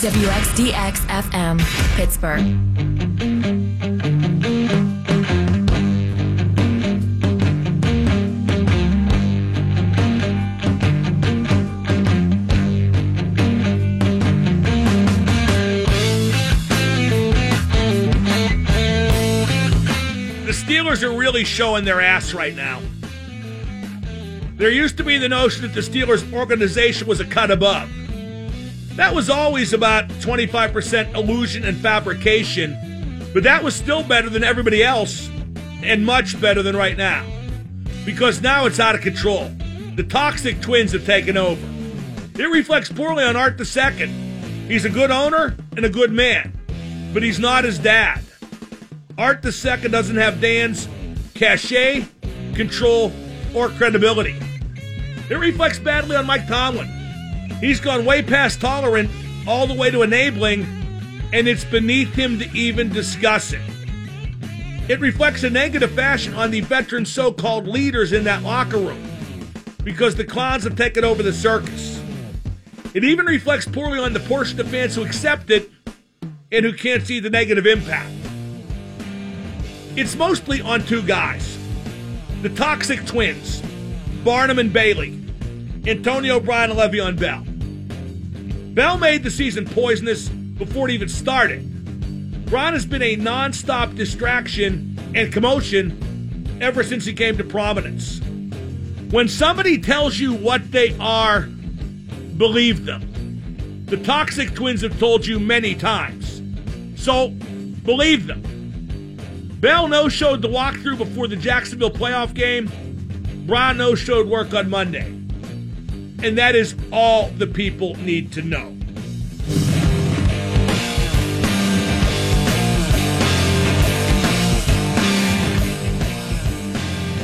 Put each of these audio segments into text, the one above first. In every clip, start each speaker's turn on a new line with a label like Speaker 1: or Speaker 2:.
Speaker 1: WXDX FM, Pittsburgh.
Speaker 2: The Steelers are really showing their ass right now. There used to be the notion that the Steelers organization was a cut above. That was always about 25% illusion and fabrication, but that was still better than everybody else and much better than right now. Because now it's out of control. The toxic twins have taken over. It reflects poorly on Art II. He's a good owner and a good man, but he's not his dad. Art II doesn't have Dan's cachet, control, or credibility. It reflects badly on Mike Tomlin. He's gone way past tolerant, all the way to enabling, and it's beneath him to even discuss it. It reflects a negative fashion on the veteran so called leaders in that locker room because the clowns have taken over the circus. It even reflects poorly on the portion of fans who accept it and who can't see the negative impact. It's mostly on two guys the toxic twins, Barnum and Bailey, Antonio Brown and Le'Veon Bell. Bell made the season poisonous before it even started. Brown has been a nonstop distraction and commotion ever since he came to prominence. When somebody tells you what they are, believe them. The toxic twins have told you many times. So, believe them. Bell no showed the walkthrough before the Jacksonville playoff game. Brown no showed work on Monday. And that is all the people need to know.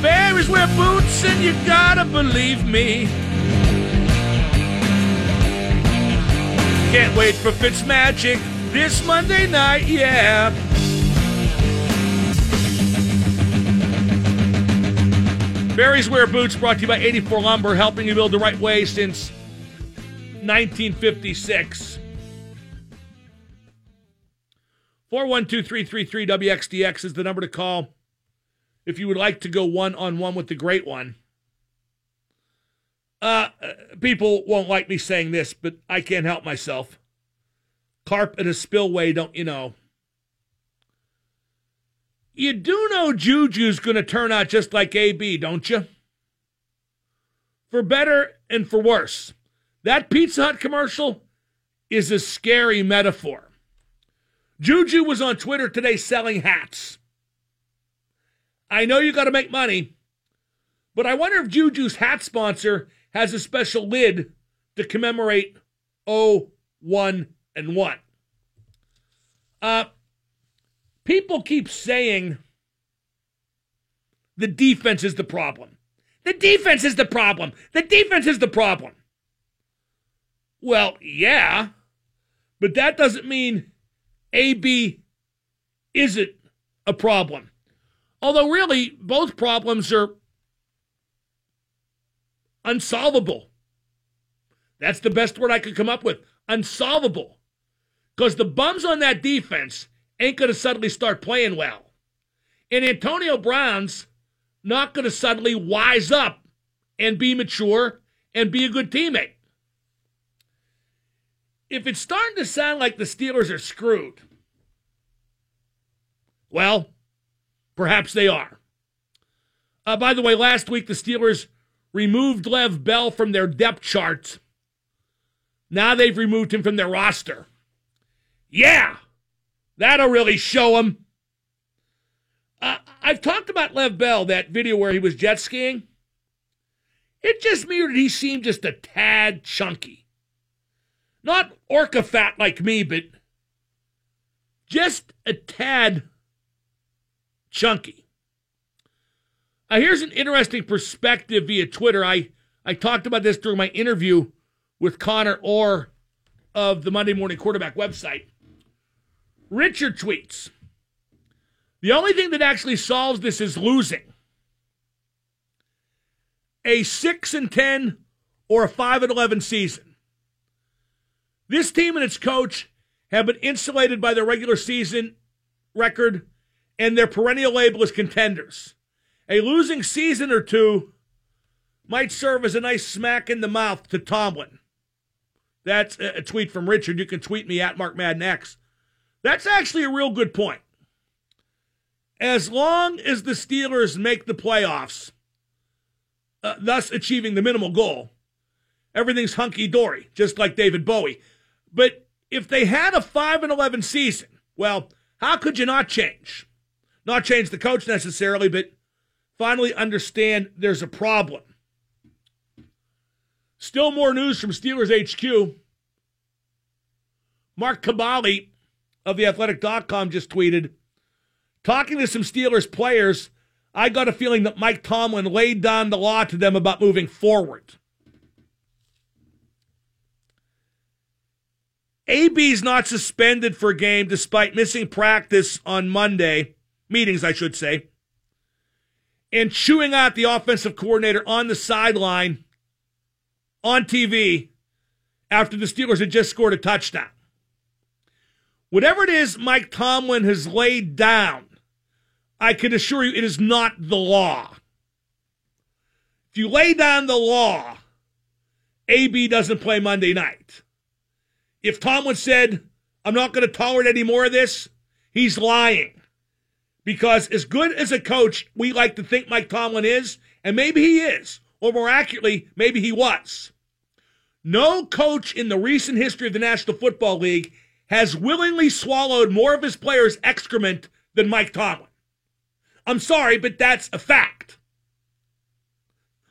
Speaker 2: Bears wear boots and you gotta believe me. Can't wait for Fitzmagic this Monday night, yeah. Barry's Wear Boots brought to you by 84 Lumber, helping you build the right way since 1956. 412333 WXDX is the number to call if you would like to go one on one with the great one. Uh, people won't like me saying this, but I can't help myself. Carp at a spillway, don't you know? You do know Juju's going to turn out just like AB, don't you? For better and for worse. That Pizza Hut commercial is a scary metaphor. Juju was on Twitter today selling hats. I know you got to make money, but I wonder if Juju's hat sponsor has a special lid to commemorate 0, 1, and 1. Uh, people keep saying the defense is the problem. The defense is the problem. The defense is the problem. Well, yeah, but that doesn't mean AB isn't a problem. Although, really, both problems are unsolvable. That's the best word I could come up with. Unsolvable. Because the bums on that defense ain't going to suddenly start playing well. And Antonio Brown's not going to suddenly wise up and be mature and be a good teammate. If it's starting to sound like the Steelers are screwed, well, perhaps they are. Uh, by the way, last week the Steelers removed Lev Bell from their depth charts. Now they've removed him from their roster. Yeah, that'll really show him. Uh, I've talked about Lev Bell, that video where he was jet skiing. It just mirrored he seemed just a tad chunky. Not orca fat like me, but just a tad chunky. Uh, here's an interesting perspective via Twitter. I, I talked about this during my interview with Connor Orr of the Monday Morning Quarterback website. Richard tweets The only thing that actually solves this is losing. A 6 and 10 or a 5 and 11 season. This team and its coach have been insulated by their regular season record and their perennial label as contenders. A losing season or two might serve as a nice smack in the mouth to Tomlin. That's a tweet from Richard. You can tweet me at Mark Madden X. That's actually a real good point. As long as the Steelers make the playoffs, uh, thus achieving the minimal goal, everything's hunky dory, just like David Bowie. But if they had a 5 and 11 season, well, how could you not change? Not change the coach necessarily, but finally understand there's a problem. Still more news from Steelers HQ. Mark Kaboly of the athletic.com just tweeted talking to some Steelers players, I got a feeling that Mike Tomlin laid down the law to them about moving forward. AB's not suspended for game despite missing practice on Monday, meetings, I should say, and chewing out the offensive coordinator on the sideline on TV after the Steelers had just scored a touchdown. Whatever it is Mike Tomlin has laid down, I can assure you it is not the law. If you lay down the law, AB doesn't play Monday night. If Tomlin said, I'm not going to tolerate any more of this, he's lying. Because as good as a coach we like to think Mike Tomlin is, and maybe he is, or more accurately, maybe he was, no coach in the recent history of the National Football League has willingly swallowed more of his players' excrement than Mike Tomlin. I'm sorry, but that's a fact.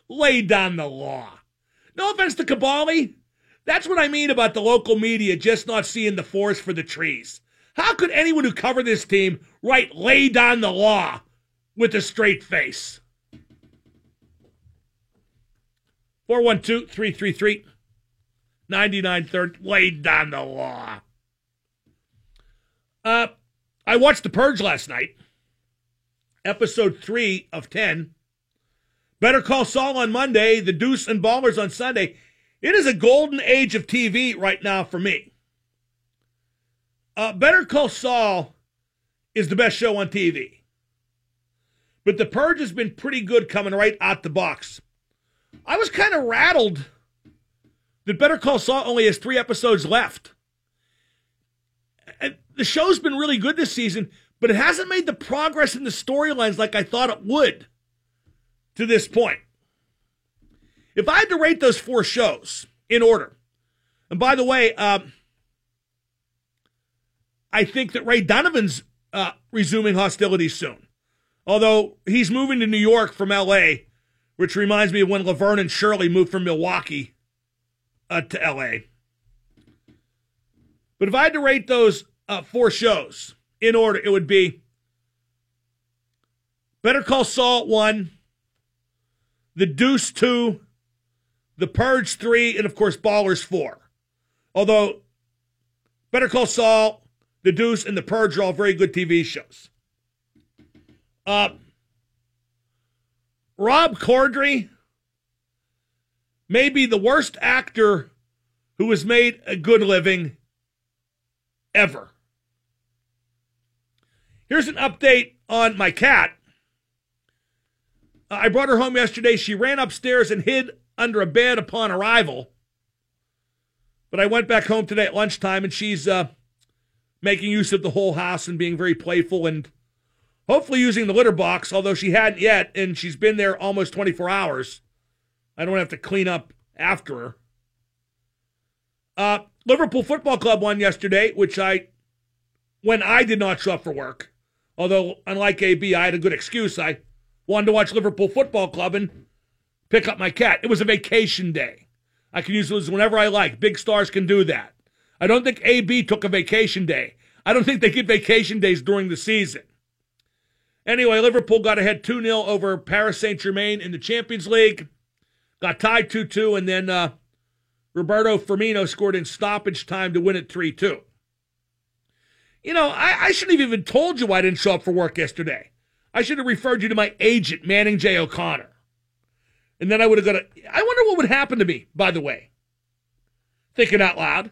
Speaker 2: Lay down the law. No offense to Kaboly. That's what I mean about the local media just not seeing the forest for the trees. How could anyone who covered this team write lay down the law with a straight face? 412 333 9930. Laid down the law. Uh, I watched The Purge last night, episode three of 10. Better Call Saul on Monday, The Deuce and Ballers on Sunday. It is a golden age of TV right now for me. Uh, Better Call Saul is the best show on TV. But The Purge has been pretty good coming right out the box. I was kind of rattled that Better Call Saul only has three episodes left the show's been really good this season, but it hasn't made the progress in the storylines like I thought it would to this point. If I had to rate those four shows in order, and by the way, um, I think that Ray Donovan's uh, resuming hostilities soon. Although he's moving to New York from LA, which reminds me of when Laverne and Shirley moved from Milwaukee uh, to LA. But if I had to rate those uh, four shows in order, it would be Better Call Saul 1, The Deuce 2, The Purge 3, and of course, Ballers 4. Although Better Call Saul, The Deuce, and The Purge are all very good TV shows. Uh, Rob Corddry may be the worst actor who has made a good living ever. Here's an update on my cat. I brought her home yesterday. She ran upstairs and hid under a bed upon arrival. But I went back home today at lunchtime and she's uh, making use of the whole house and being very playful and hopefully using the litter box, although she hadn't yet and she's been there almost 24 hours. I don't have to clean up after her. Uh, Liverpool Football Club won yesterday, which I, when I did not show up for work. Although, unlike AB, I had a good excuse. I wanted to watch Liverpool Football Club and pick up my cat. It was a vacation day. I can use those whenever I like. Big stars can do that. I don't think AB took a vacation day. I don't think they get vacation days during the season. Anyway, Liverpool got ahead 2 0 over Paris Saint Germain in the Champions League. Got tied 2 2, and then uh, Roberto Firmino scored in stoppage time to win it 3 2. You know, I, I shouldn't have even told you I didn't show up for work yesterday. I should have referred you to my agent, Manning J. O'Connor. And then I would have got a. I wonder what would happen to me, by the way. Thinking out loud.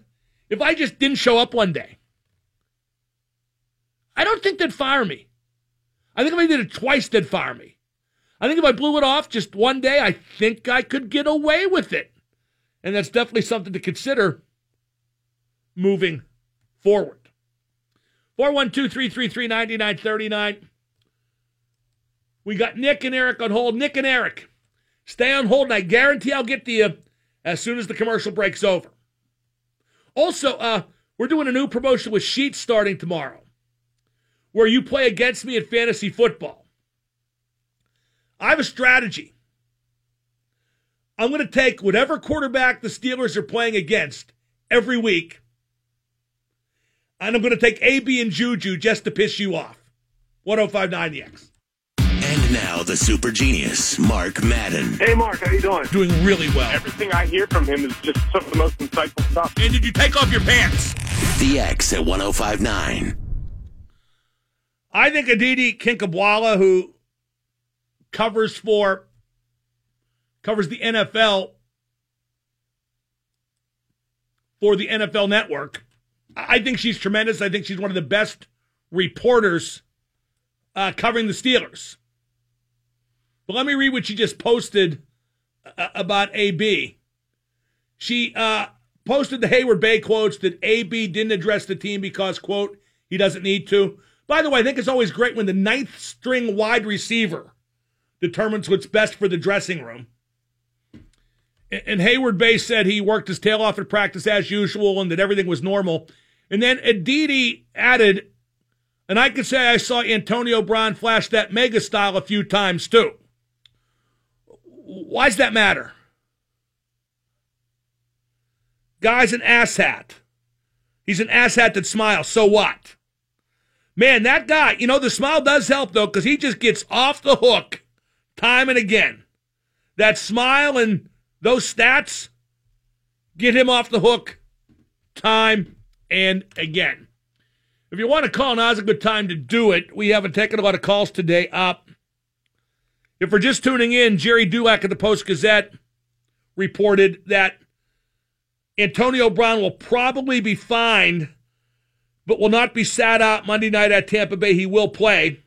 Speaker 2: if I just didn't show up one day. I don't think they'd fire me. I think if I did it twice, they'd fire me. I think if I blew it off just one day, I think I could get away with it. And that's definitely something to consider moving forward. 412 333 9939. We got Nick and Eric on hold. Nick and Eric, stay on hold, and I guarantee I'll get to you as soon as the commercial breaks over. Also, uh, we're doing a new promotion with Sheets starting tomorrow, where you play against me at fantasy football. I have a strategy. I'm going to take whatever quarterback the Steelers are playing against every week and I'm going to take AB and Juju just to piss you off. 1059 The X.
Speaker 3: And now the super genius, Mark Madden.
Speaker 4: Hey, Mark, how you doing?
Speaker 2: Doing really well.
Speaker 4: Everything I hear from him is just some of the most insightful stuff.
Speaker 2: And did you take off your pants?
Speaker 3: The X at 1059.
Speaker 2: I think Aditi Kinkhabwala, who covers for covers the NFL for the NFL network, I think she's tremendous. I think she's one of the best reporters uh, covering the Steelers. But let me read what she just posted uh, about AB. She uh, posted the Heyward-Bey quotes that AB didn't address the team because, quote, he doesn't need to. By the way, I think it's always great when the ninth string wide receiver determines what's best for the dressing room. And Heyward-Bey said he worked his tail off at practice as usual and that everything was normal. And then Aditi added, and I could say I saw Antonio Brown flash that mega style a few times too. Why does that matter? Guy's an asshat. He's an asshat that smiles. So what? Man, that guy, you know, the smile does help though, because he just gets off the hook time and again. That smile and those stats get him off the hook time and again. If you want to call, now's a good time to do it. We haven't taken a lot of calls today up. If we're just tuning in, Gerry Dulac of the Post Gazette reported that Antonio Brown will probably be fined, but will not be sat out Monday night at Tampa Bay. He will play.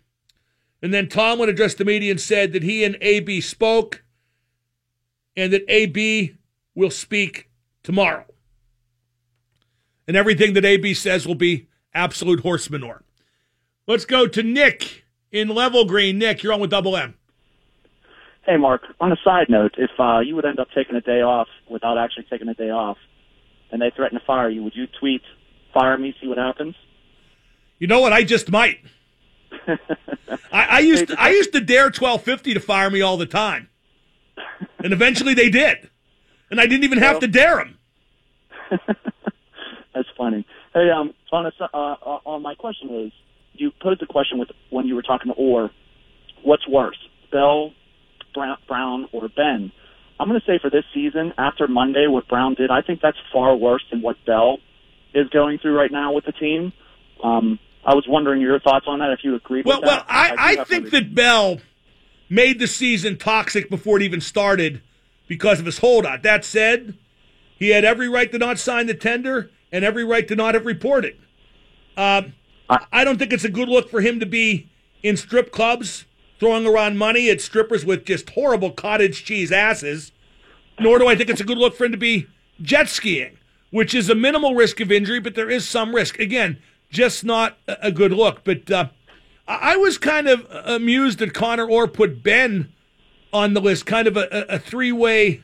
Speaker 2: And then Tom Tomlin addressed the media and said that he and AB spoke and that AB will speak tomorrow and everything that AB says will be absolute horse manure. Let's go to Nick in Level Green. Nick, you're on with Double M.
Speaker 5: Hey, Mark. On a side note, if uh, you would end up taking a day off without actually taking a day off, and they threaten to fire you, would you tweet "fire me"? See what happens.
Speaker 2: You know what? I just might. I, I, used to, I used to dare twelve fifty to fire me all the time, and eventually they did, and I didn't even have to dare them.
Speaker 5: Hey, um, on, a, uh, on my question is, you posed the question with when you were talking to Orr, what's worse, Bell, Brown, or Ben? I'm going to say for this season, after Monday, what Brown did, I think that's far worse than what Bell is going through right now with the team. Um, I was wondering your thoughts on that, if you agreed
Speaker 2: well,
Speaker 5: with
Speaker 2: that. Well, I,
Speaker 5: I,
Speaker 2: I think that Bell made the season toxic before it even started because of his holdout. That said, he had every right to not sign the tender and every right to not have reported. Um, I don't think it's a good look for him to be in strip clubs throwing around money at strippers with just horrible cottage cheese asses. Nor do I think it's a good look for him to be jet skiing, which is a minimal risk of injury, but there is some risk. Again, just not a good look. But uh, I was kind of amused that Connor Orr put Ben on the list, kind of a, a three way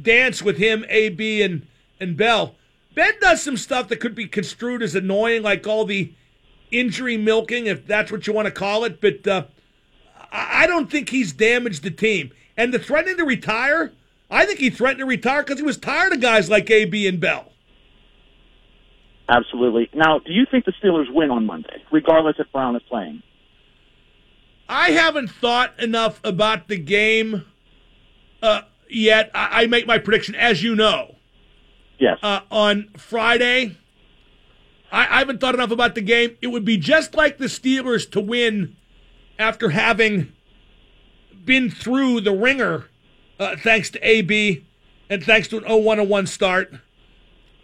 Speaker 2: dance with him, AB, and, and Bell. Ben does some stuff that could be construed as annoying, like all the injury milking, if that's what you want to call it. But uh, I don't think he's damaged the team. And the threatening to retire, I think he threatened to retire because he was tired of guys like AB and Bell.
Speaker 5: Absolutely. Now, do you think the Steelers win on Monday, regardless if Brown is playing?
Speaker 2: I haven't thought enough about the game uh, yet. I, I make my prediction, as you know.
Speaker 5: Yes.
Speaker 2: Uh, on Friday, I, I haven't thought enough about the game. It would be just like the Steelers to win after having been through the ringer, uh, thanks to AB and thanks to an 0 1 1 start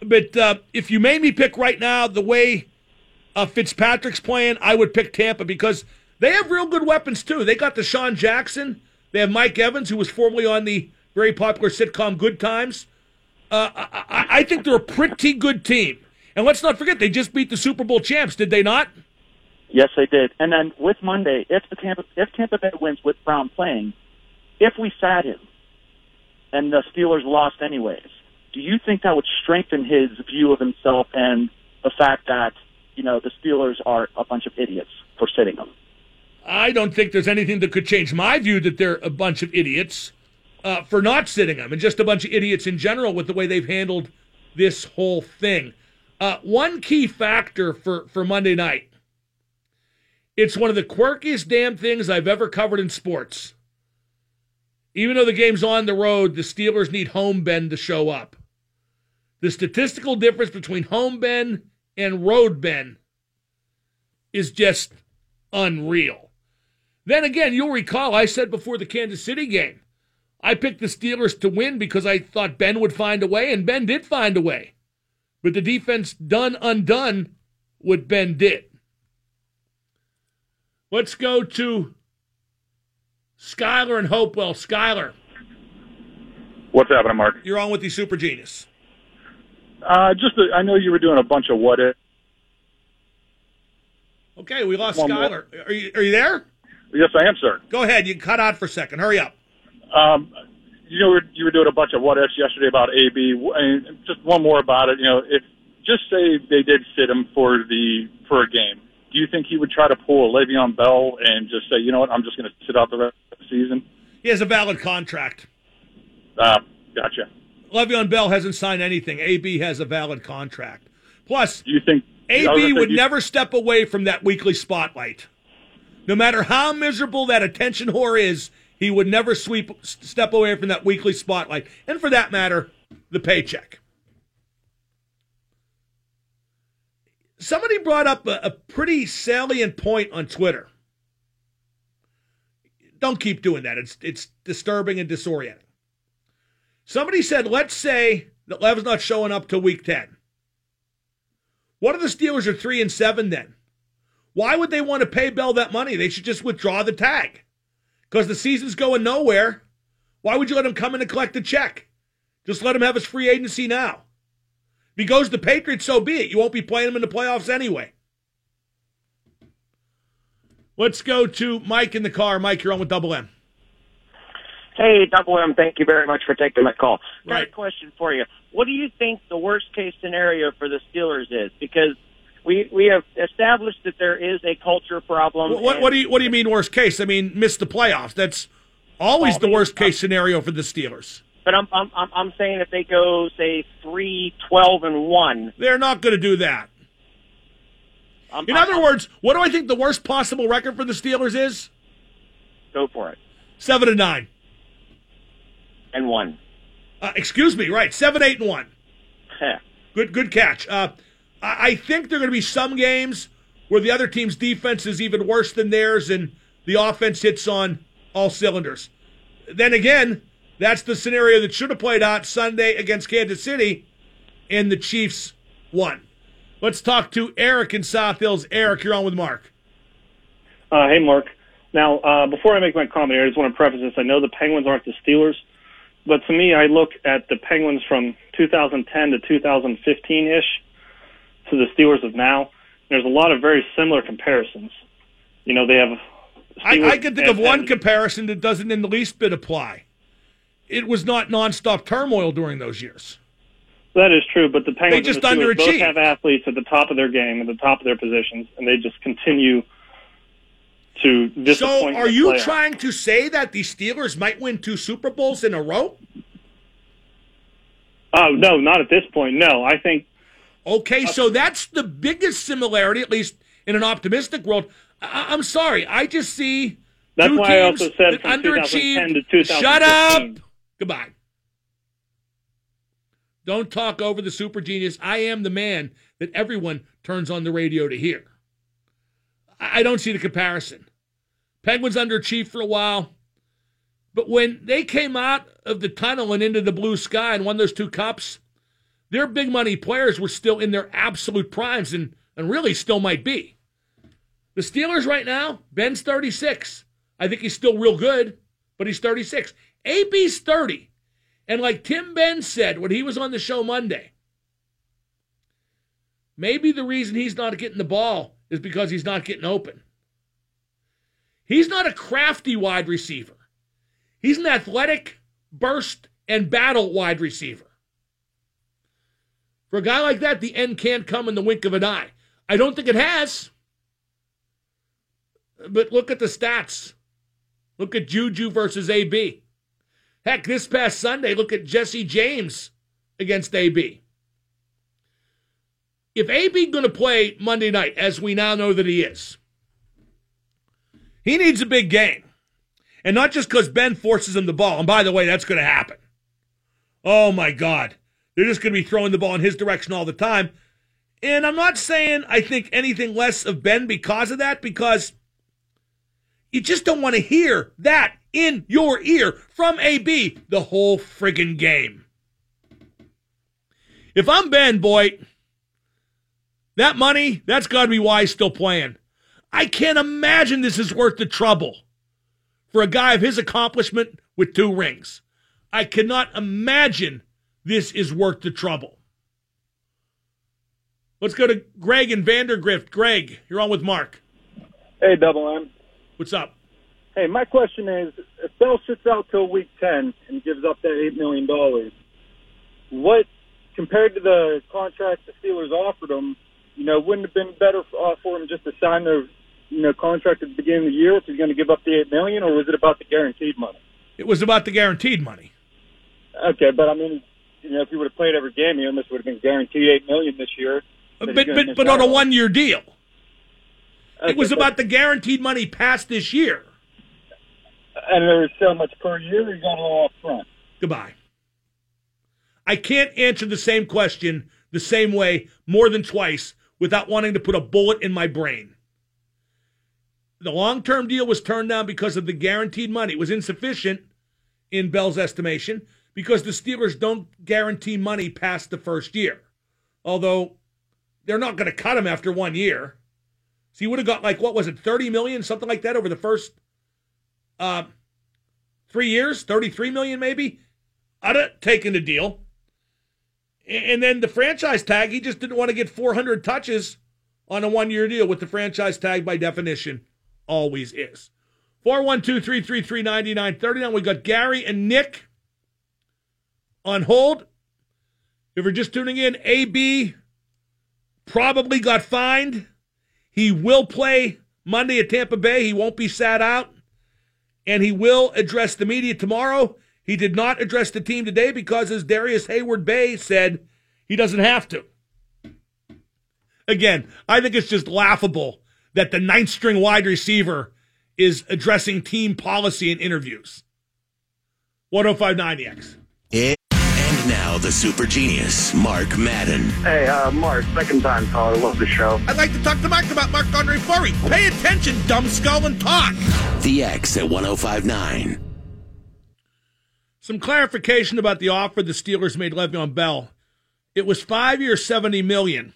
Speaker 2: But uh, if you made me pick right now, the way uh, Fitzpatrick's playing, I would pick Tampa because they have real good weapons too. They got DeSean Jackson. They have Mike Evans, who was formerly on the very popular sitcom Good Times. Uh, I, I think they're a pretty good team. And let's not forget, they just beat the Super Bowl champs, did they not?
Speaker 5: Yes, they did. And then with Monday, if the Tampa if Tampa Bay wins with Brown playing, if we sat him and the Steelers lost anyways, do you think that would strengthen his view of himself and the fact that you know the Steelers are a bunch of idiots for sitting him?
Speaker 2: I don't think there's anything that could change my view that they're a bunch of idiots uh, for not sitting him, and just a bunch of idiots in general with the way they've handled this whole thing. Uh, one key factor for, for Monday night. It's one of the quirkiest damn things I've ever covered in sports. Even though the game's on the road, the Steelers need home Ben to show up. The statistical difference between home Ben and road Ben is just unreal. Then again, you'll recall I said before the Kansas City game, I picked the Steelers to win because I thought Ben would find a way, and Ben did find a way. But the defense done undone what Ben did. Let's go to Skyler and Hopewell. Skyler,
Speaker 4: What's happening, Mark?
Speaker 2: you're on with the Super Genius.
Speaker 4: Uh, just I know you were doing a bunch of what if.
Speaker 2: Okay, we lost
Speaker 4: One more.
Speaker 2: Skyler. Are you, are you there?
Speaker 4: Yes, I am, sir.
Speaker 2: Go ahead. You cut out for a second. Hurry up.
Speaker 4: Um, you know, you were doing a bunch of what ifs yesterday about AB. And just one more about it. You know, if just say they did sit him for the for a game, do you think he would try to pull a Le'Veon Bell and just say, you know what, I'm just going to sit out the rest of the season?
Speaker 2: He has a valid contract.
Speaker 4: Uh, gotcha.
Speaker 2: Le'Veon Bell hasn't signed anything. AB has a valid contract. Plus,
Speaker 4: Do you think I was gonna
Speaker 2: AB would
Speaker 4: you-
Speaker 2: never step away from that weekly spotlight. No matter how miserable that attention whore is, he would never sweep step away from that weekly spotlight. And for that matter, the paycheck. Somebody brought up a, a pretty salient point on Twitter. Don't keep doing that. It's it's disturbing and disorienting. Somebody said, let's say that Lev's not showing up till week 10. What if the Steelers are three and seven then? Why would they want to pay Bell that money? They should just withdraw the tag. Because the season's going nowhere. Why would you let him come in and collect the check? Just let him have his free agency now. If he goes to the Patriots, so be it. You won't be playing him in the playoffs anyway. Let's go to Mike in the car. Mike, you're on with Double M.
Speaker 6: Hey, Double M, thank you very much for taking my call. Got
Speaker 2: Right.
Speaker 6: a question for you. What do you think the worst case scenario for the Steelers is? Because we we have established that there is a culture problem.
Speaker 2: What, what, do you what do you mean worst case? I mean miss the playoffs. That's always the worst case scenario for the Steelers.
Speaker 6: But I'm I'm I'm- I'm saying if they go say three, twelve, and one.
Speaker 2: They're not going to do that.
Speaker 6: I'm,
Speaker 2: In
Speaker 6: I'm-
Speaker 2: other words, what do I think the worst possible record for the Steelers is?
Speaker 6: go for it.
Speaker 2: Seven and nine.
Speaker 6: And one.
Speaker 2: Uh, excuse me, right? Seven, eight, and one. Good, good catch. Uh, I, think there are going to be some games where the other team's defense is even worse than theirs, and the offense hits on all cylinders. Then again, that's the scenario that should have played out Sunday against Kansas City, and the Chiefs won. Let's talk to Eric in South Hills. Eric, you're on with Mark.
Speaker 7: Uh, hey, Mark. Now, uh, before I make my comment I just want to preface this. I know the Penguins aren't the Steelers, but to me, I look at the Penguins from 2010 to 2015 ish to the Steelers of now. There's a lot of very similar comparisons. You know, they have.
Speaker 2: I, I can think of one
Speaker 7: and-
Speaker 2: comparison that doesn't in the least bit apply. It was not nonstop turmoil during those years.
Speaker 7: That is true, but the Penguins
Speaker 2: just
Speaker 7: and the Steelers both have athletes at the top of their game, at the top of their positions, and they just continue to disappoint.
Speaker 2: So, are you
Speaker 7: playoffs.
Speaker 2: trying to say that the Steelers might win two Super Bowls in a row?
Speaker 7: Oh no, not at this point. No, I think
Speaker 2: Okay, uh, so that's the biggest similarity, at least in an optimistic world. I- I'm sorry, I just see
Speaker 7: That's
Speaker 2: two
Speaker 7: why I
Speaker 2: teams
Speaker 7: also said from 2010 to 2015.
Speaker 2: Shut up. Goodbye. Don't talk over the super genius. I am the man that everyone turns on the radio to hear. I I don't see the comparison. Penguins underachieved for a while, but when they came out of the tunnel and into the blue sky and won those two cups, their big money players were still in their absolute primes and, and really still might be. The Steelers right now, Ben's 36. I think he's still real good, but he's 36. AB's 30. And like Tim Benz said when he was on the show Monday, maybe the reason he's not getting the ball is because he's not getting open. He's not a crafty wide receiver. He's an athletic, burst, and battle wide receiver. For a guy like that, the end can't come in the wink of an eye. I don't think it has. But look at the stats. Look at Juju versus AB. Heck, this past Sunday, look at Jesse James against AB. If AB going to play Monday night, as we now know that he is, he needs a big game. And not just because Ben forces him the ball. And by the way, that's going to happen. Oh my God. They're just going to be throwing the ball in his direction all the time. And I'm not saying I think anything less of Ben because of that, because you just don't want to hear that in your ear from AB the whole friggin' game. If I'm Ben, boy, that money, that's got to be why he's still playing. I can't imagine this is worth the trouble for a guy of his accomplishment with two rings. I cannot imagine this is worth the trouble. Let's go to Greg and Vandergrift. Greg, you're on with Mark.
Speaker 8: Hey, Double M.
Speaker 2: What's up?
Speaker 8: Hey, my question is, if Bell sits out till week 10 and gives up that $8 million, what, compared to the contract the Steelers offered him, you know, wouldn't it have been better for, uh, for him just to sign the you know, contract at the beginning of the year if he's going to give up the eight million, or was it about the guaranteed money?
Speaker 2: It was about the guaranteed money.
Speaker 8: Okay, but I mean, you know, if he would have played every game, he almost would have been guaranteed eight million this year.
Speaker 2: Uh, but but but, but on a one year deal. Okay, it was about the guaranteed money passed this year.
Speaker 8: And there was so much per year, he got it all up front.
Speaker 2: Goodbye. I can't answer the same question the same way more than twice without wanting to put a bullet in my brain. The long term deal was turned down because of the guaranteed money. It was insufficient in Bell's estimation because the Steelers don't guarantee money past the first year. Although they're not going to cut him after one year. So he would have got like what was it, 30 million, something like that over the first uh, three years, 33 million maybe. I'd have taken the deal. And then the franchise tag, he just didn't want to get 400 touches on a one year deal with the franchise tag by definition always is. 412 333 9939. We got Gary and Nick on hold. If you're just tuning in, AB probably got fined. He will play Monday at Tampa Bay. He won't be sat out. And he will address the media tomorrow. He did not address the team today because, as Darrius Heyward-Bey said, he doesn't have to. Again, I think it's just laughable that the ninth string wide receiver is addressing team policy in interviews. 1059 X.
Speaker 3: And now the super genius, Mark Madden.
Speaker 9: Hey, uh, Mark, second time caller. Love the show.
Speaker 2: I'd like to talk to Mark about Marc-Andre Fleury. Pay attention, dumb skull, and talk.
Speaker 3: The X at 1059.
Speaker 2: Some clarification about the offer the Steelers made Le'Veon Bell. It was five years, seventy million.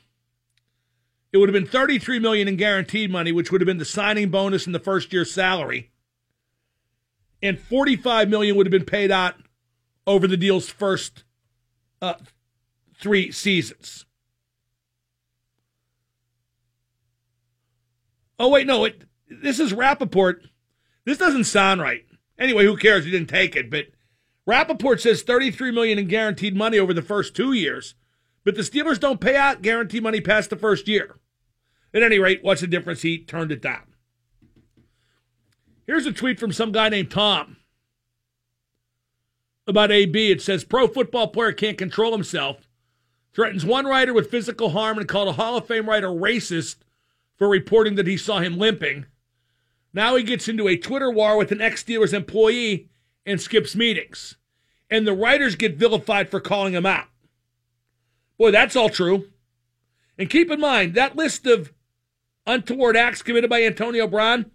Speaker 2: It would have been 33 million in guaranteed money, which would have been the signing bonus and the first year's salary. And 45 million would have been paid out over the deal's first uh, three seasons. Oh wait, no, it, this is Rapoport. This doesn't sound right. Anyway, who cares? He didn't take it, but Rapoport says 33 million in guaranteed money over the first two years. But the Steelers don't pay out guaranteed money past the first year. At any rate, what's the difference? He turned it down. Here's a tweet from some guy named Tom about AB. It says pro football player can't control himself, threatens one writer with physical harm and called a Hall of Fame writer racist for reporting that he saw him limping. Now he gets into a Twitter war with an ex Steelers employee and skips meetings. And the writers get vilified for calling him out. Boy, that's all true. And keep in mind, that list of untoward acts committed by Antonio Brown,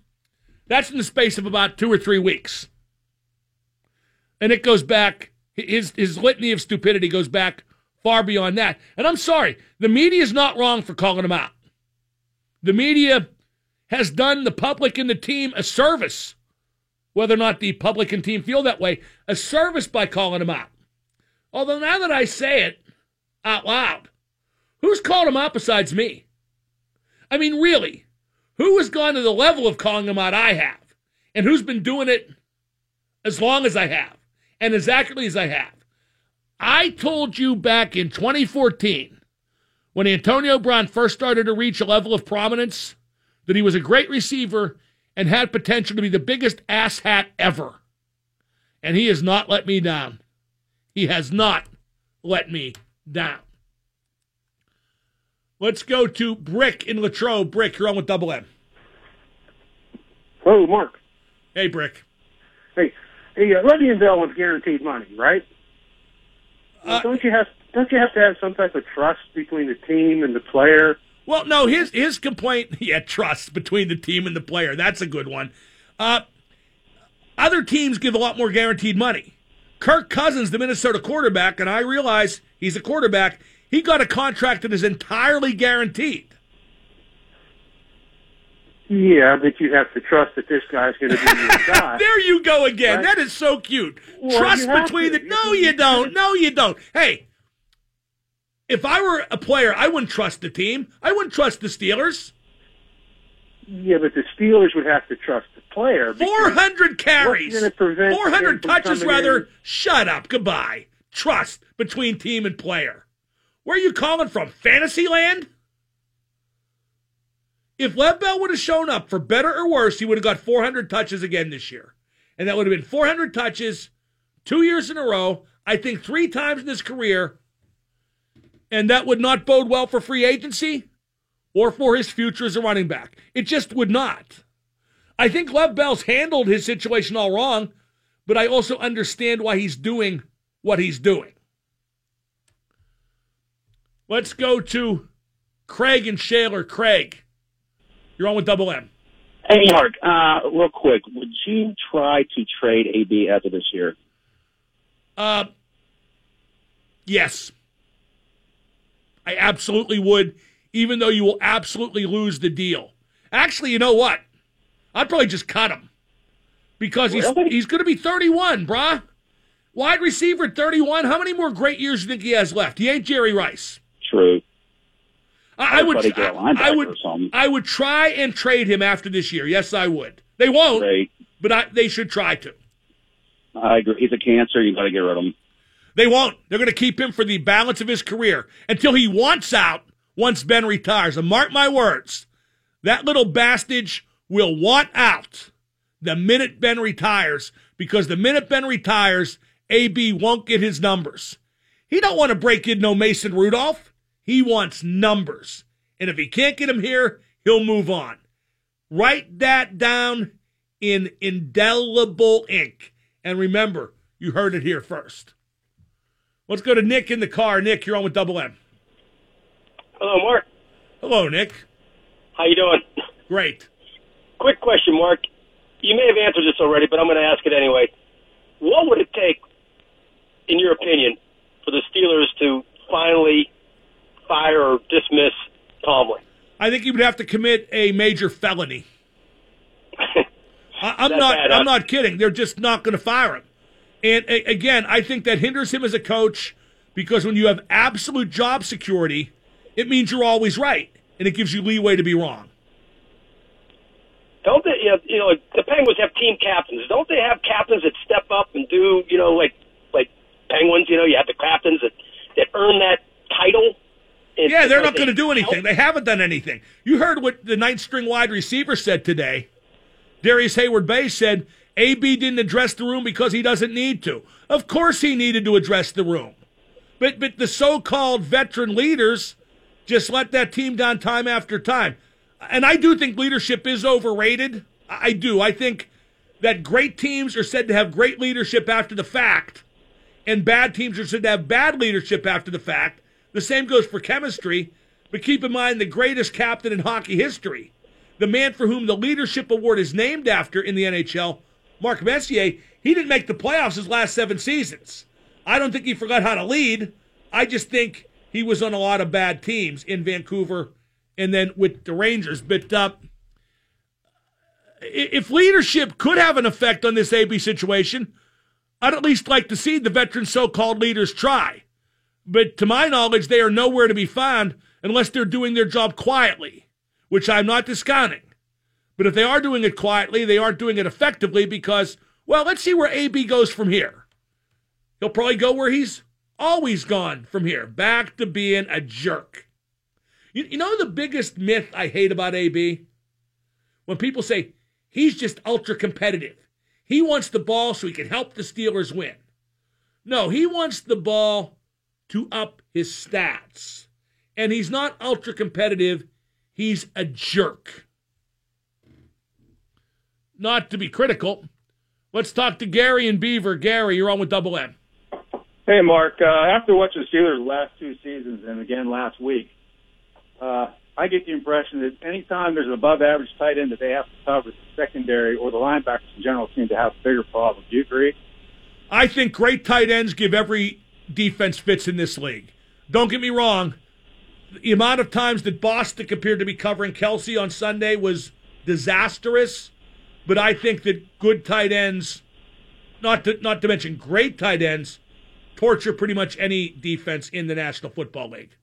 Speaker 2: that's in the space of about two or three weeks. And it goes back, his, his litany of stupidity goes back far beyond that. And I'm sorry, the media is not wrong for calling him out. The media has done the public and the team a service, whether or not the public and team feel that way, a service by calling him out. Although now that I say it out loud, who's called him out besides me? I mean, really, who has gone to the level of calling him out I have? And who's been doing it as long as I have and as accurately as I have? I told you back in 2014 when Antonio Brown first started to reach a level of prominence that he was a great receiver and had potential to be the biggest asshat ever. And he has not let me down. He has not let me down. Let's go to Brick in Latrobe. Brick, you're on with Double M.
Speaker 10: Hello, Mark.
Speaker 2: Hey, Brick.
Speaker 10: Hey, hey, uh, Le'Veon Bell wants guaranteed money, right?
Speaker 2: Uh,
Speaker 10: don't you have don't you have to have some type of trust between the team and the player?
Speaker 2: Well, no, his his complaint, yeah, trust between the team and the player. That's a good one. Uh, other teams give a lot more guaranteed money. Kirk Cousins, the Minnesota quarterback, and I realize he's a quarterback, he got a contract that is entirely guaranteed.
Speaker 10: Yeah, but you have to trust that this guy's going to be your guy.
Speaker 2: there you go again.
Speaker 10: Right?
Speaker 2: That is so cute.
Speaker 10: Well,
Speaker 2: trust between
Speaker 10: to.
Speaker 2: the. No, you don't. No, you don't. Hey, if I were a player, I wouldn't trust the team. I wouldn't trust the Steelers.
Speaker 10: Yeah, but the Steelers would have to trust the player.
Speaker 2: 400 carries.
Speaker 10: what's gonna prevent
Speaker 2: 400 touches, rather.
Speaker 10: in?
Speaker 2: Shut up. Goodbye. Trust between team and player. Where are you calling from? Fantasyland? If Lev Bell would have shown up for better or worse, he would have got 400 touches again this year. And that would have been 400 touches two years in a row, I think three times in his career. And that would not bode well for free agency or for his future as a running back. It just would not. I think Lev Bell's handled his situation all wrong, but I also understand why he's doing what he's doing. Let's go to Craig and Shaler. Craig, you're on with Double M.
Speaker 11: Hey, Mark, uh, real quick, would you try to trade AB after this year?
Speaker 2: Uh, yes. I absolutely would, even though you will absolutely lose the deal. Actually, you know what? I'd probably just cut him because he's
Speaker 11: Really?
Speaker 2: he's going to be 31, brah. Wide receiver at 31. How many more great years do you think he has left? He ain't Jerry Rice.
Speaker 11: True.
Speaker 2: I, I would.
Speaker 11: I'd get a
Speaker 2: I, would. I would try and trade him after this year. Yes, I would. They won't,
Speaker 11: Great.
Speaker 2: but I, they should try to.
Speaker 11: I agree. He's a cancer. You got to get rid of him.
Speaker 2: They won't. They're going to keep him for the balance of his career until he wants out once Ben retires. And mark my words, that little bastard will want out the minute Ben retires because the minute Ben retires, AB won't get his numbers. He don't want to break in no Mason Rudolph. He wants numbers. And if he can't get them here, he'll move on. Write that down in indelible ink. And remember, you heard it here first. Let's go to Nick in the car. Nick, you're on with Double M.
Speaker 12: Hello, Mark.
Speaker 2: Hello, Nick.
Speaker 12: How you doing?
Speaker 2: Great.
Speaker 12: Quick question, Mark. You may have answered this already, but I'm going to ask it anyway. What would it take, in your opinion, for the Steelers to finally fire or dismiss Tomlin?
Speaker 2: I think he would have to commit a major felony. I, I'm not.
Speaker 12: bad, huh?
Speaker 2: I'm not kidding. They're just not going to fire him. And a, again, I think that hinders him as a coach because when you have absolute job security, it means you're always right, and it gives you leeway to be wrong.
Speaker 12: Don't they? You know, you know, like the Penguins have team captains. Don't they have captains that step up and do, you know, like like Penguins? You know, you have the captains that that earn that title. And-
Speaker 2: Yeah, they're not going to do anything. They haven't done anything. You heard what the ninth string wide receiver said today. Darrius Heyward-Bey said AB didn't address the room because he doesn't need to. Of course he needed to address the room. But but the so-called veteran leaders just let that team down time after time. And I do think leadership is overrated. I do. I think that great teams are said to have great leadership after the fact, and bad teams are said to have bad leadership after the fact. The same goes for chemistry. But keep in mind the greatest captain in hockey history, the man for whom the leadership award is named after in the NHL, Mark Messier, he didn't make the playoffs his last seven seasons. I don't think he forgot how to lead. I just think he was on a lot of bad teams in Vancouver and then with the Rangers. But uh, if leadership could have an effect on this AB situation, I'd at least like to see the veteran so called leaders try. But to my knowledge, they are nowhere to be found unless they're doing their job quietly, which I'm not discounting. But if they are doing it quietly, they aren't doing it effectively because, well, let's see where AB goes from here. He'll probably go where he's always gone from here, back to being a jerk. You, you know the biggest myth I hate about AB? When people say he's just ultra competitive. He wants the ball so he can help the Steelers win. No, he wants the ball to up his stats. And he's not ultra competitive, he's a jerk. Not to be critical. Let's talk to Gary and Beaver. Gary, you're on with Double M.
Speaker 13: Hey, Mark. Uh, after watching the Steelers last two seasons and again last week, uh, I get the impression that anytime there's an above average tight end that they have to cover, the secondary or the linebackers in general seem to have a bigger problems. Do you agree?
Speaker 2: I think great tight ends give every defense fits in this league. Don't get me wrong. The amount of times that Bostic appeared to be covering Kelce on Sunday was disastrous, but I think that good tight ends, not to, not to mention great tight ends, torture pretty much any defense in the National Football League.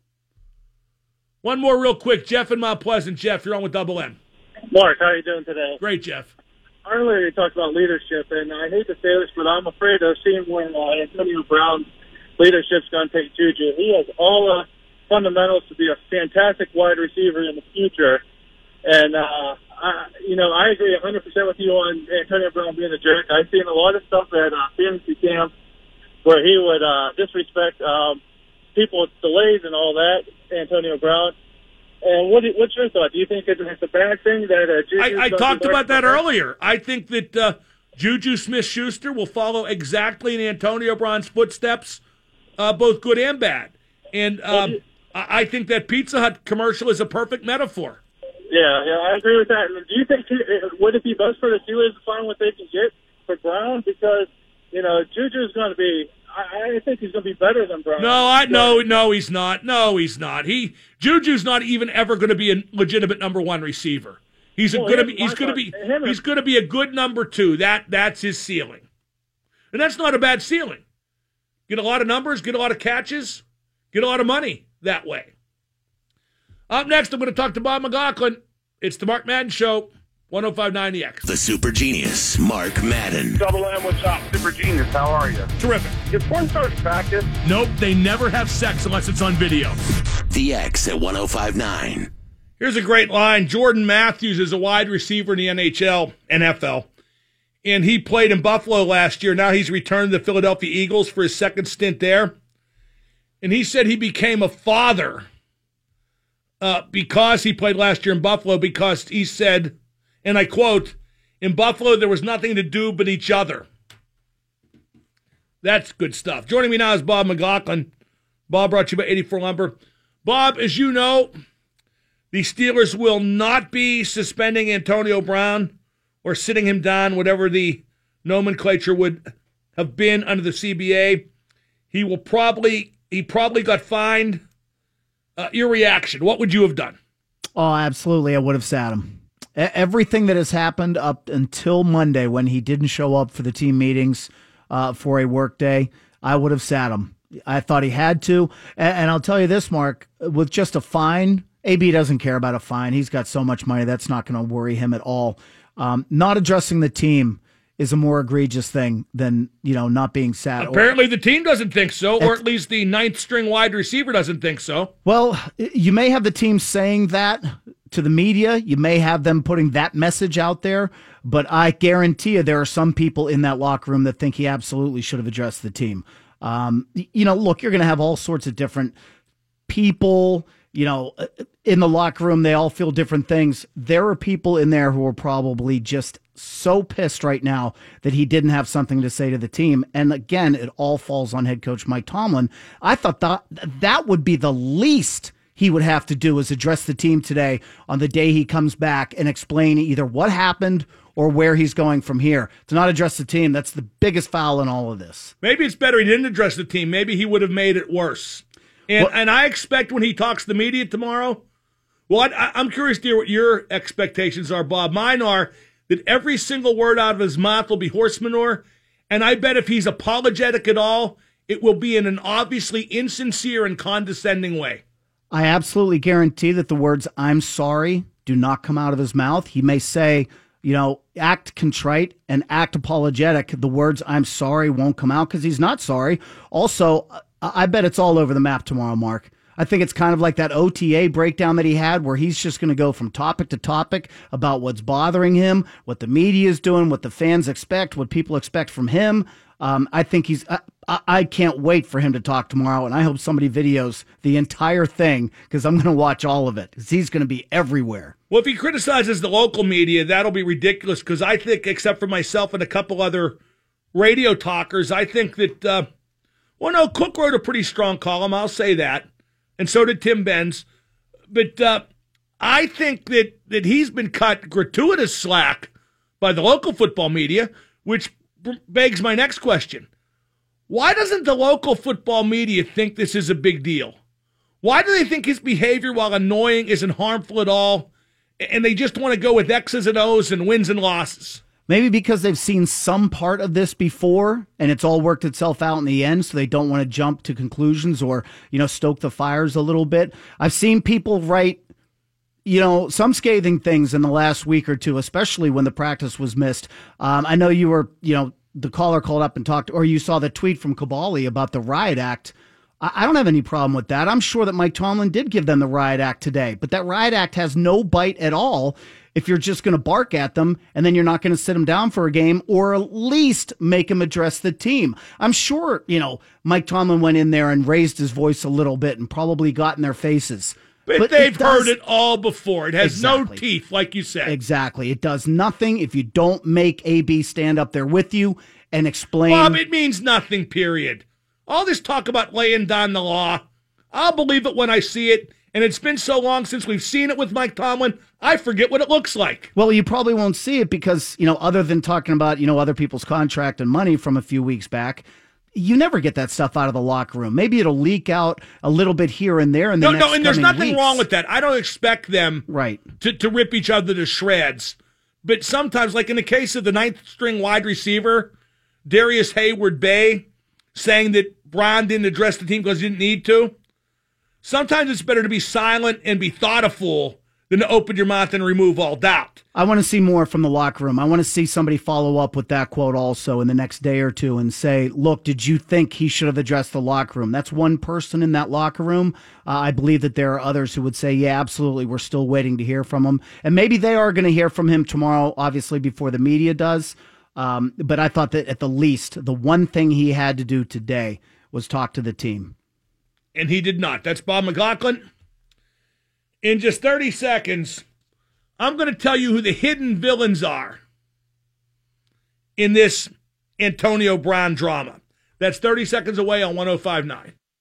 Speaker 2: One more real quick. Jeff and Mount Pleasant. Jeff, you're on with Double M.
Speaker 8: Mark, how are you doing today?
Speaker 2: Great, Jeff.
Speaker 8: Earlier you talked about leadership, and I hate to say this, but I'm afraid of seeing when uh, Antonio Brown's leadership's going to take Juju. He has all the fundamentals to be a fantastic wide receiver in the future. And, uh, I, you know, I agree 100% with you on Antonio Brown being a jerk. I've seen a lot of stuff at uh, fantasy camp where he would uh, disrespect um, people with delays and all that, Antonio Brown. And what, what's your thought? Do you think it's a bad thing that uh, Juju?
Speaker 2: I, I talked about that earlier. I think that uh, Juju Smith Schuster will follow exactly in Antonio Brown's footsteps, uh, both good and bad. And um, I think that Pizza Hut commercial is a perfect metaphor.
Speaker 8: Yeah, yeah, I agree with that. Do you think would it be best for the Steelers to find what they can get for Brown because you know Juju is going to be I, I think he's going to be better than Brown.
Speaker 2: No, I no, no, he's not. No, he's not. He Juju's not even ever going to be a legitimate number one receiver. He's
Speaker 8: Well,
Speaker 2: going to be. He's going to be. He's going to be a good number two. That that's his ceiling, and that's not a bad ceiling. Get a lot of numbers, get a lot of catches, get a lot of money that way. Up next, I'm going to talk to Bob McLaughlin. It's the Mark Madden Show, 1059 The X.
Speaker 3: The super genius, Mark Madden.
Speaker 10: Double M, what's up? Super genius, how are you?
Speaker 2: Terrific.
Speaker 10: Is porn stars practice?
Speaker 2: Nope, they never have sex unless it's on video.
Speaker 3: The X at 1059.
Speaker 2: Here's a great line. Jordan Matthews is a wide receiver in the NHL, NFL, and he played in Buffalo last year. Now he's returned to the Philadelphia Eagles for his second stint there. And he said he became a father uh, because he played last year in Buffalo, because he said, and I quote, in Buffalo, there was nothing to do but each other. That's good stuff. Joining me now is Bob McLaughlin. Bob brought you by 84 Lumber. Bob, as you know, the Steelers will not be suspending Antonio Brown or sitting him down, whatever the nomenclature would have been under the CBA. He will probably he probably got fined. Uh, your reaction? What would you have done?
Speaker 14: Oh, absolutely. I would have sat him. Everything that has happened up until Monday when he didn't show up for the team meetings uh, for a work day, I would have sat him. I thought he had to. A- And I'll tell you this, Mark, with just a fine, AB doesn't care about a fine. He's got so much money. That's not going to worry him at all. Um, not addressing the team is a more egregious thing than, you know, not being or-
Speaker 2: Apparently, the team doesn't think so, or at least the ninth string wide receiver doesn't think so.
Speaker 14: Well, you may have the team saying that to the media. You may have them putting that message out there, but I guarantee you there are some people in that locker room that think he absolutely should have addressed the team. Um, you know, look, you're going to have all sorts of different people, you know, uh, in the locker room. They all feel different things. There are people in there who are probably just so pissed right now that he didn't have something to say to the team. And again, it all falls on head coach Mike Tomlin. I thought that that would be the least he would have to do is address the team today on the day he comes back and explain either what happened or where he's going from here. To not address the team, that's the biggest foul in all of this.
Speaker 2: Maybe it's better he didn't address the team. Maybe he would have made it worse. And and I expect when he talks to the media tomorrow, well, I, I'm curious to hear what your expectations are, Bob. Mine are that every single word out of his mouth will be horse manure, and I bet if he's apologetic at all, it will be in an obviously insincere and condescending way.
Speaker 14: I absolutely guarantee that the words "I'm sorry" do not come out of his mouth. He may say, you know, act contrite and act apologetic. The words "I'm sorry" won't come out because he's not sorry. Also, uh, I bet it's all over the map tomorrow, Mark. I think it's kind of like that OTA breakdown that he had where he's just going to go from topic to topic about what's bothering him, what the media is doing, what the fans expect, what people expect from him. Um, I think he's. I, I, can't wait for him to talk tomorrow, and I hope somebody videos the entire thing because I'm going to watch all of it because he's going to be everywhere.
Speaker 2: Well, if he criticizes the local media, that'll be ridiculous because I think, except for myself and a couple other radio talkers, I think that. Uh, well, no, Cook wrote a pretty strong column. I'll say that and so did Tim Benz. But uh, I think that, that he's been cut gratuitous slack by the local football media, which begs my next question. Why doesn't the local football media think this is a big deal? Why do they think his behavior, while annoying, isn't harmful at all? And they just want to go with X's and O's and wins and losses.
Speaker 14: Maybe because they've seen some part of this before and it's all worked itself out in the end, so they don't want to jump to conclusions or, you know, stoke the fires a little bit. I've seen people write, you know, some scathing things in the last week or two, especially when the practice was missed. Um, I know you were, you know, the caller called up and talked, or you saw the tweet from Kaboly about the riot act. I don't have any problem with that. I'm sure that Mike Tomlin did give them the riot act today, but that riot act has no bite at all if you're just going to bark at them and then you're not going to sit them down for a game or at least make them address the team. I'm sure, you know, Mike Tomlin went in there and raised his voice a little bit and probably got in their faces.
Speaker 2: But, but they've it does, heard it all before. It has exactly. no teeth, like you said.
Speaker 14: Exactly. It does nothing if you don't make AB stand up there with you and explain.
Speaker 2: Bob, it means nothing, period. All this talk about laying down the law, I'll believe it when I see it. And it's been so long since we've seen it with Mike Tomlin, I forget what it looks like.
Speaker 14: Well, you probably won't see it because, you know, other than talking about, you know, other people's contract and money from a few weeks back, you never get that stuff out of the locker room. Maybe it'll leak out a little bit here and there. In the
Speaker 2: no, no, and there's nothing weeks. wrong with that. I don't expect them
Speaker 14: right
Speaker 2: to, to rip each other to shreds. But sometimes, like in the case of the ninth string wide receiver, Darrius Heyward-Bey, saying that Brown didn't address the team because he didn't need to. Sometimes it's better to be silent and be thoughtful than to open your mouth and remove all doubt.
Speaker 14: I want to see more from the locker room. I want to see somebody follow up with that quote also in the next day or two and say, look, did you think he should have addressed the locker room? That's one person in that locker room. Uh, I believe that there are others who would say, yeah, absolutely. We're still waiting to hear from him. And maybe they are going to hear from him tomorrow, obviously, before the media does. Um, but I thought that at the least, the one thing he had to do today was talk to the team
Speaker 2: and he did not. That's Bob McLaughlin. In just 30 seconds, I'm going to tell you who the hidden villains are in this Antonio Brown drama. That's 30 seconds away on 1059.